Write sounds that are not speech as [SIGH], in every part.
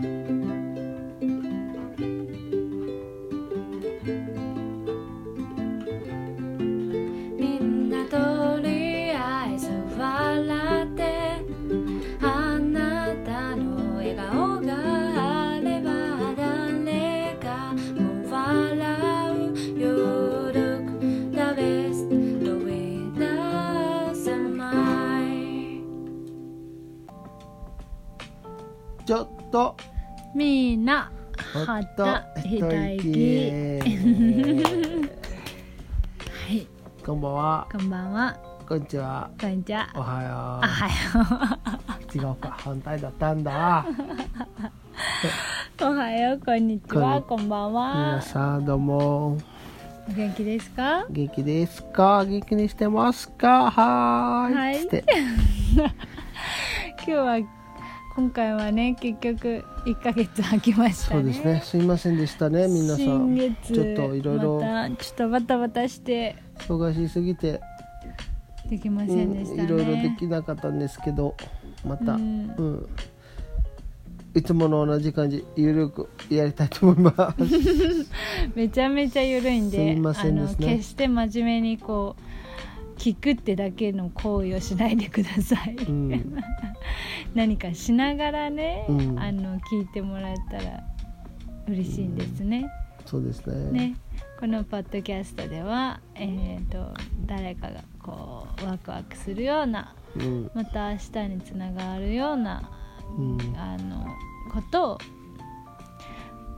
みとひたい。息きはい。こんばんは。こんばんは。こんにちは。こんにちは。おはよあはよう。違うか。反対だったんだ。う [LAUGHS] おはようこんにちは。ここんばん皆はさんどうも。お元気ですか？元気ですか？元気にしてますか？はーい、はい。[LAUGHS] 今日は今回はね結局1ヶ月空きましたね。そうですね。すいませんでしたね皆さん。新月ちょっといろいろ。ちょっとバタバタして。忙しすぎて、できませうんでしたね、んいろいろできなかったんですけどまた、ううん。んいつもの同じ感じゆるくやりたいと思います。[LAUGHS] めちゃめちゃ緩いんですいませんですね。あの決して真面目にこう聞くってだけの行為をしないでください、うん。[LAUGHS] 何かしながらね、うん。あの聞いてもらえたら嬉しいんですね。そうですね。ね。このポッドキャストでは、えー、と誰かがこうワクワクするようなうん。また明日につながるような、うん。あのことを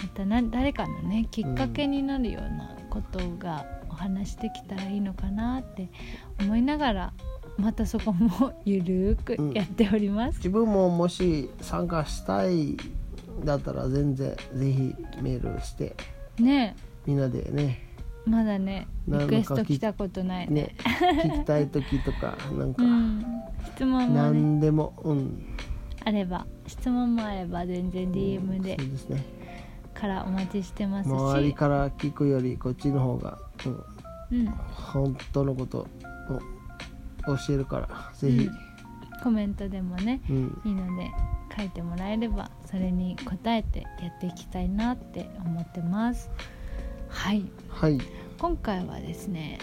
またな誰かのねきっかけになるようなことがお話できたらいいのかなって思いながらまたそこもゆるーくやっております。自分ももし参加したいだったら全然ぜひメールしてね。みんなでね。まだねリクエスト来たことないね。ね聞きたい時とかなんか。うん、質問もね。何でもうん。あれば質問もあれば全然 DM で。そうですねからお待ちしてますし、周りから聞くよりこっちの方が、うん、うん、本当のことを教えるからぜひ、コメントでもねうん。いいので書いてもらえればそれに答えてやっていきたいなって思ってます。はい。はい。今回はですね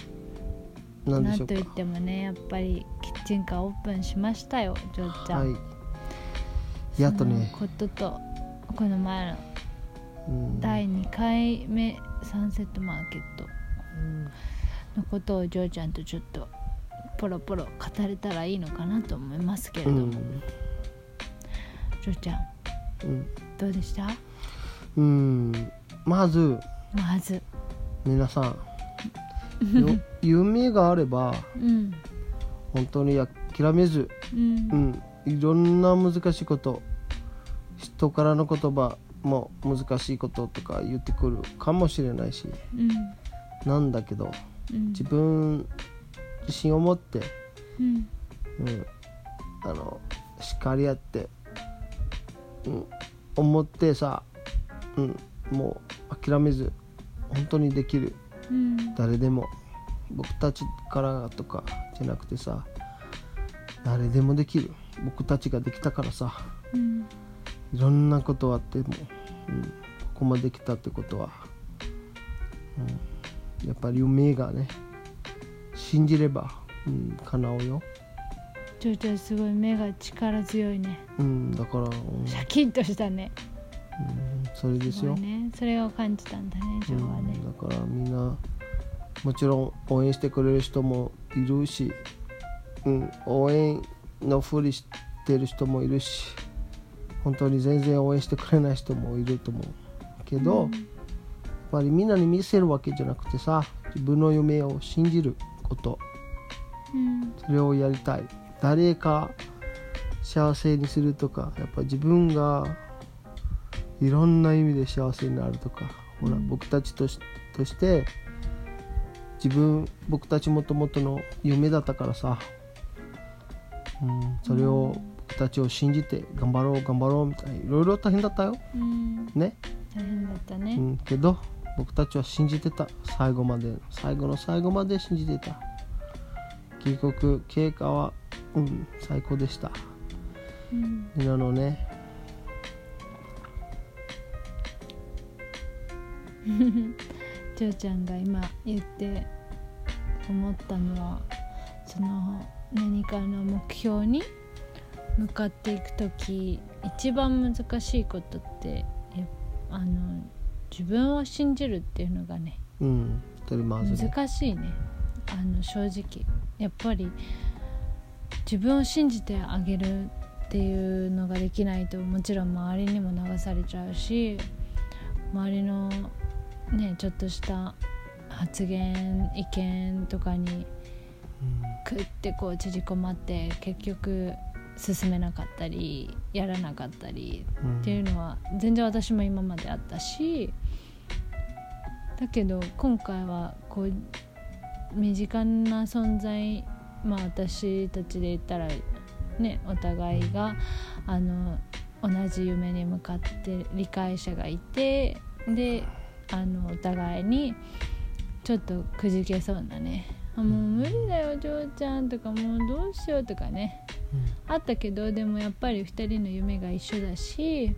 何でしょうなんといってかもねやっぱりキッチンカーオープンしましたよジョーちゃん、はい。やっとね。こととこの前のうん第2回目サンセットマーケット。のことをジョーちゃんとちょっとポロポロ語れたらいいのかなと思いますけれども、うん。ジョーちゃんうん。どうでした？うん。まず。まず。皆さん。よ [LAUGHS] 夢があれば。うん。本当に諦めず、うん。うん、いろんな難しいこと。人からの言葉も難しいこととか言ってくるかもしれないしうん。なんだけどうん。自分自信を持って、うん。うん、あの叱り合って、うん、思ってさ、うん、もう諦めず本当にできるうん。誰でも僕たちからとかじゃなくてさ誰でもできる僕たちができたからさうんいろんなことあっても、うん、ここまで来たってことは、うん、やっぱり夢がね信じれば、うん、叶うよ、ジョーちゃんすごい目が力強いね。うん、だから、うん。シャキッとしたね。うんそれですよ。ね。それを感じたんだねジョーはね。うん、だからみんなもちろん応援してくれる人もいるし、うん、応援のふりしてる人もいるし本当に全然応援してくれない人もいると思うけど、うん。やっぱりみんなに見せるわけじゃなくてさ自分の夢を信じること。うん。それをやりたい。誰か幸せにするとかやっぱ自分がいろんな意味で幸せになるとか。ほら、うん。僕たちとしとして自分僕たちもともとの夢だったからさ、うん、それを僕たちを信じて頑張ろう頑張ろうみたいないろいろ大変だったよ。うん。ね、大変だったね。うん、けど僕たちは信じてた。最後まで最後の最後まで信じてた。結局経過は、うん、最高でした。うん。なのね。[LAUGHS] ジョーちゃんが今言って思ったのはその何かの目標に向かっていく時一番難しいことってやあの自分を信じるっていうのがねうん難しいね。あの正直。やっぱり自分を信じてあげるっていうのができないともちろん周りにも流されちゃうし周りのねちょっとした発言意見とかにクッてこう縮こまって結局進めなかったりやらなかったりうん。っていうのは全然私も今まであったしだけど今回はこう身近な存在まあ私たちで言ったらねお互いがあの同じ夢に向かって理解者がいてであのお互いにちょっとくじけそうなね「あもう無理だよ嬢ちゃん」とか「もうどうしよう」とかねあったけどでもやっぱり2人の夢が一緒だし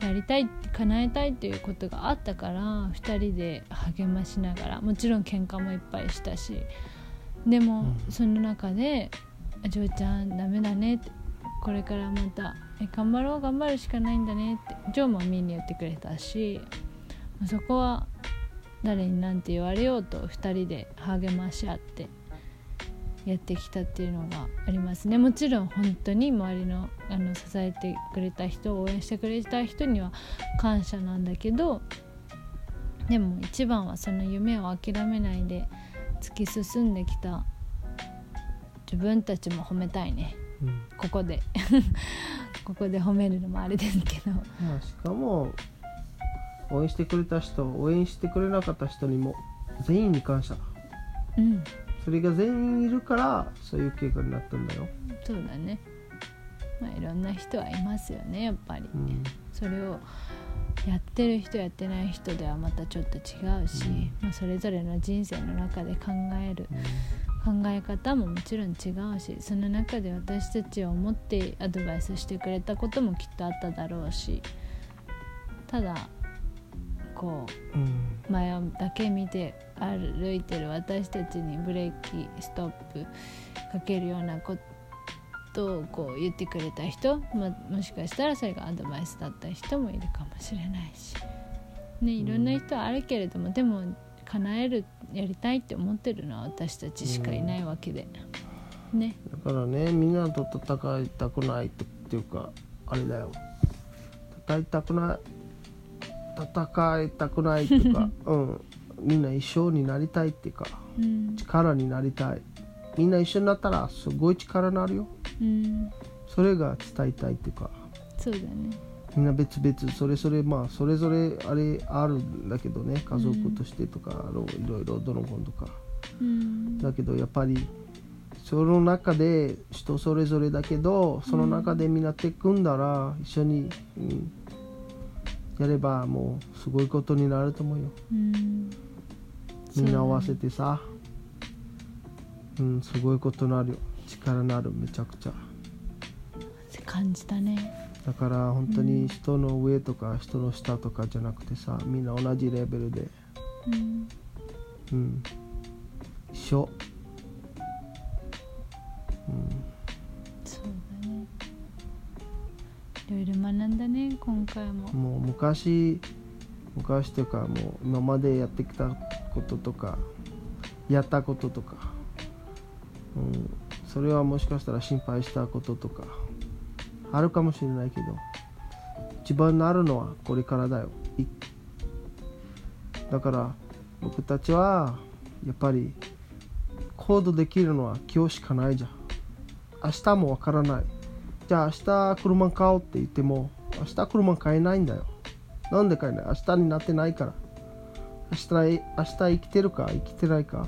やりたい叶えたいっていうことがあったから2人で励ましながらもちろん喧嘩もいっぱいしたしでも、うん。その中で「ジョーちゃんダメだね」って「これからまたえ頑張ろう頑張るしかないんだね」ってジョーもみんに言ってくれたしそこは誰に何て言われようと2人で励まし合ってやってきたっていうのがありますね。もちろん本当に周りのあの支えてくれた人応援してくれた人には感謝なんだけどでも一番はその夢を諦めないで突き進んできた自分たちも褒めたいね。うん。ここで。[LAUGHS] ここで褒めるのもあれですけど。まあ、しかも応援してくれた人応援してくれなかった人にも全員に感謝。うんそれが全員いるからそういう結果になったんだよ、そうだね。まあいろんな人はいますよねやっぱり。うん。それをやってる人やってない人ではまたちょっと違うし、うん。まあ、それぞれの人生の中で考える考え方ももちろん違うしその中で私たちを思ってアドバイスしてくれたこともきっとあっただろうしただこうん。う前だけ見て歩いてる私たちにブレーキストップかけるようなことをこう言ってくれた人、まあ、もしかしたらそれがアドバイスだった人もいるかもしれないし、ね、いろんな人はあるけれども、でも叶えるやりたいって思ってるのは私たちしかいないわけで、ね。だからねみんなと戦いたくないっていうかあれだよ。戦いたくない戦いたくないっていうか、[LAUGHS] うん、みんな一緒になりたいっていうかうん。力になりたい。みんな一緒になったらすごい力になるよ。うん。それが伝えたいっていうか。そうだね。みんな別々それぞれまあそれぞれあれあるんだけどね。家族としてとか、あのいろいろどの子とか。うん。だけどやっぱりその中で人それぞれだけどその中でみんな手組んだら一緒に、うんやればもうすごいことになると思うよ。うん。みんな合わせてさ。うんすごいことになるよ。力になるめちゃくちゃ。感じたね。だから本当に人の上とか人の下とかじゃなくてさみんな同じレベルで。うん。うん。一緒今回も。もう昔昔というかもう今までやってきたこととかやったこととか、うん、それはもしかしたら心配したこととかあるかもしれないけど一番なるのはこれからだよ。だから僕たちはやっぱり行動できるのは今日しかないじゃん。明日もわからない。じゃあ明日車買おうって言っても明日車買えないんだよ。なんで買えない？明日になってないから。明日明日生きてるか生きてないか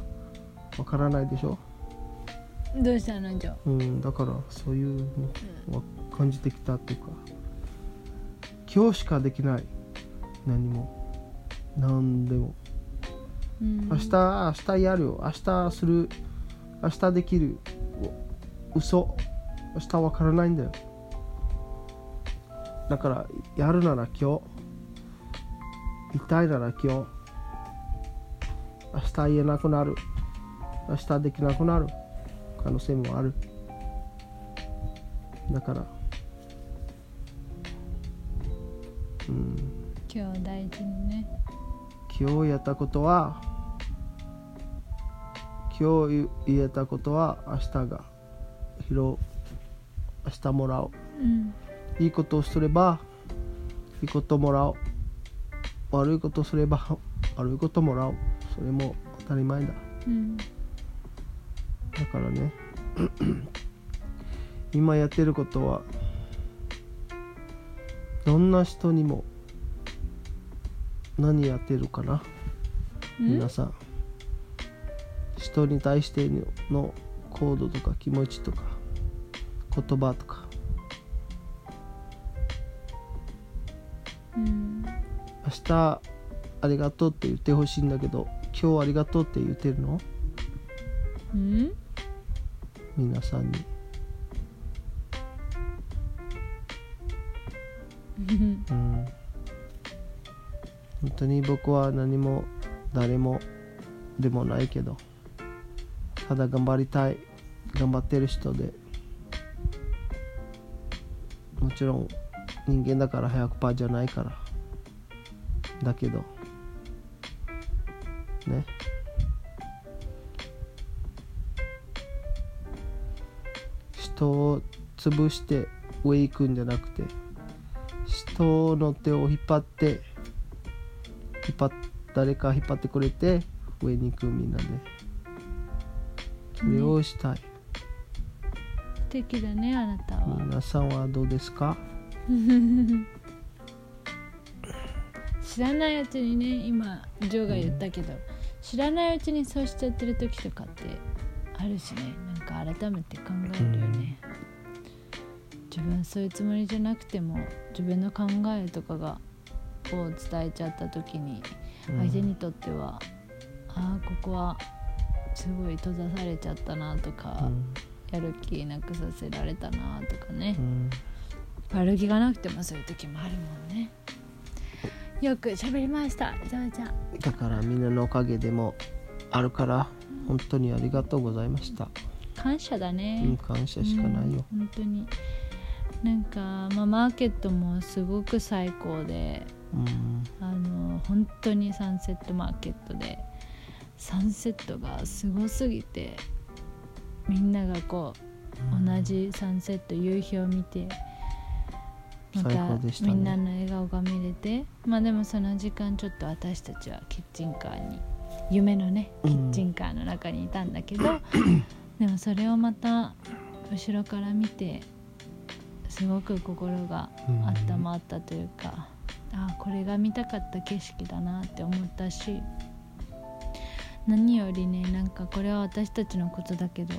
わからないでしょ、どうしたの？じゃうん、だからそういうのは感じてきたっていうか。今日しかできない。何も。何でも。うん。明日明日やるよ。明日する。明日できる。お嘘。明日わからないんだよだからやるなら今日。痛いなら今日。明日言えなくなる。明日できなくなる。可能性もある。だから。うん。今日大事にね。今日やったことは今日言えたことは明日が拾う。明日もらおう。うんいいことをすればいいこともらおう。悪いことをすれば悪いこともらおう。それも当たり前だ。うんだからね [CLEARS THROAT] 今やってることはどんな人にも何やってるかな？皆さん。人に対しての行動とか気持ちとか言葉とかうん。明日ありがとうって言ってほしいんだけど今日ありがとうって言ってるの？うん？皆さんに。うん。本当に僕は何も誰もでもないけどただ頑張りたい頑張ってる人でもちろん人間だから100%じゃないから。だけど。ね。人を潰して上行くんじゃなくて人の手を引っ張って引っ張っ誰か引っ張ってくれて上に行くみんなでそれをしたい、素敵だねあなたは。皆さんはどうですか？[LAUGHS] 知らないうちにね今ジョーが言ったけど、知らないうちにそうしちゃってる時とかってあるしね。なんか改めて考えるよね、自分そういうつもりじゃなくても自分の考えとかがを伝えちゃった時にうん。相手にとっては、ああここはすごい閉ざされちゃったなとか、うん。やる気なくさせられたなとかね。う、ん悪気がなくてもそういう時もあるもんね。よく喋りましたジョーちゃん。だからみんなのおかげでもあるから本当にありがとうございました、感謝だね、うん、感謝しかないよ、うん本当に。なんか、まあ、マーケットもすごく最高でうん。あの本当にサンセットマーケットでサンセットがすごすぎてみんながこう同じサンセット夕日を見てま最た高でしたね。みんなの笑顔が見れてまあでもその時間ちょっと私たちはキッチンカーに夢のねキッチンカーの中にいたんだけど、[CLEARS THROAT] でもそれをまた後ろから見てすごく心が温まったというか、ああこれが見たかった景色だなって思ったし何よりねなんかこれは私たちのことだけど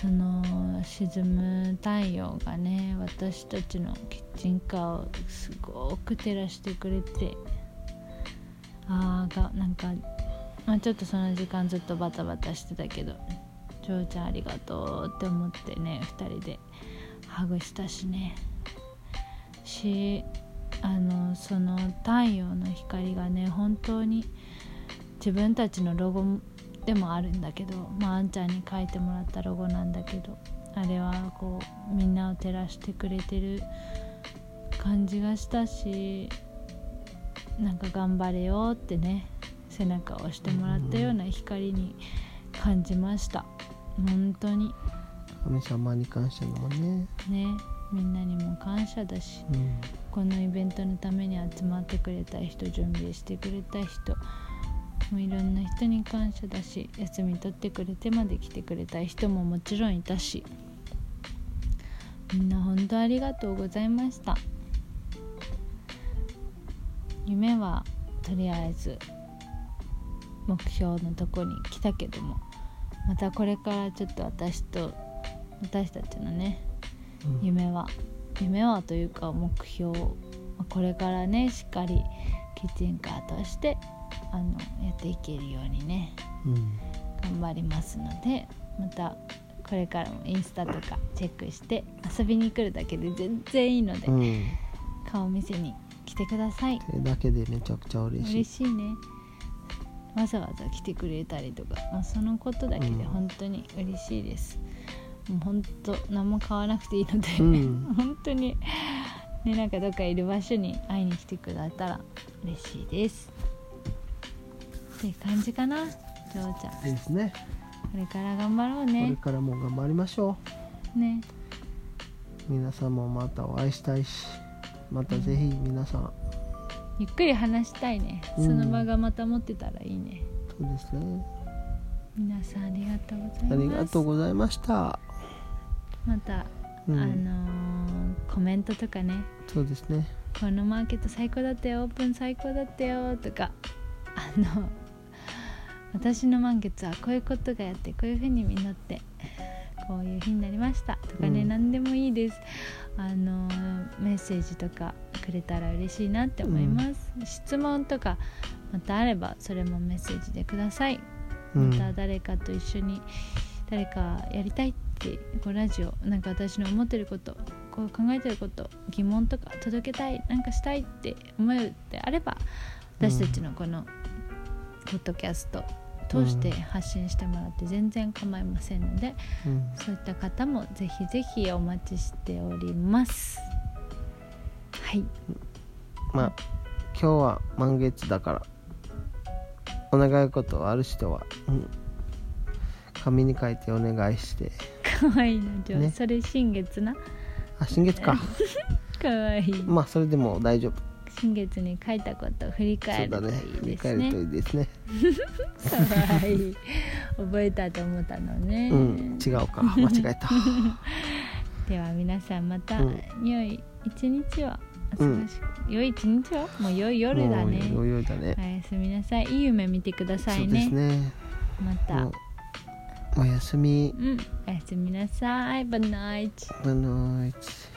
その沈む太陽がね私たちのキッチンカーをすごく照らしてくれてああがなんか、まあ、ちょっとその時間ずっとバタバタしてたけど「ジョーちゃんありがとう」って思ってね2人でハグしたしね。しあのその太陽の光がね本当に自分たちのロゴでもあるんだけど、まあ、あんちゃんに書いてもらったロゴなんだけどあれはこうみんなを照らしてくれてる感じがしたしなんか頑張れよってね背中を押してもらったような光に感じました。本当に。神様に感謝だもんね、ねみんなにも感謝だしうん。このイベントのために集まってくれた人準備してくれた人もういろんな人に感謝だし休み取ってくれてまで来てくれた人ももちろんいたしみんな本当ありがとうございました。夢はとりあえず目標のとこに来たけどもまたこれからちょっと私と私たちのねうん。夢は夢はというか目標まあこれからねしっかりキッチンカーとしてあのやっていけるようにねうん。頑張りますのでまたこれからもインスタとかチェックして遊びに来るだけで全然いいので、うん。顔見せに来てください。それだけでめちゃくちゃ嬉しい。嬉しいね。わざわざ来てくれたりとか、まあ、そのことだけうん。で本当に嬉しいです、もう本当何も買わなくていいので、うん。[LAUGHS] 本当にねなんかどっかいる場所に会いに来てくれたら嬉しいですっていう感じかなジョーちゃん。こですね。れから頑張ろうこれねからも頑張りましょね。う皆さんもまたお会いしたいしまたぜひ皆さん。ゆっくり話したいね。うん。その場がまた持ってたらいいね、そうですね。皆さんありがとうございます。ありがとうございました。また、うん。あのーコメントとかね。そうですね。このマーケット最高だったよ。オープン最高だったよ。とかあの私の満月はこういうことがやってこういうふうに実ってこういう日になりました。とかね、うん何でもいいです。あのメッセージとかくれたら嬉しいなって思います、質問とかまたあればそれもメッセージでください。うん。また誰かと一緒に誰かやりたいってこうラジオなんか私の思ってることこう考えてること疑問とか届けたいなんかしたいって思うであれば私たちのこのポッドキャスト通して発信してもらって全然構いませんので、うん。そういった方もぜひぜひお待ちしております。はい。まあ今日は満月だからお願い事ある人は、うん、紙に書いてお願いして。かわいいのじゃあ、ね。それ新月な？あ新月か。かわいい。まあそれでも大丈夫新月に書いたことを振り返るといいですね。ねかわいい覚えたと思ったのね、[LAUGHS] うん違うか。間違えた。では皆さんまたうん。良い一日をお過ごし、良い一日をもう良い夜だね。もう余裕だね。おやすみなさい。いい夢見てくださそですいうねねまたおやすみ。うんおやすみなさい。バイナイト Good night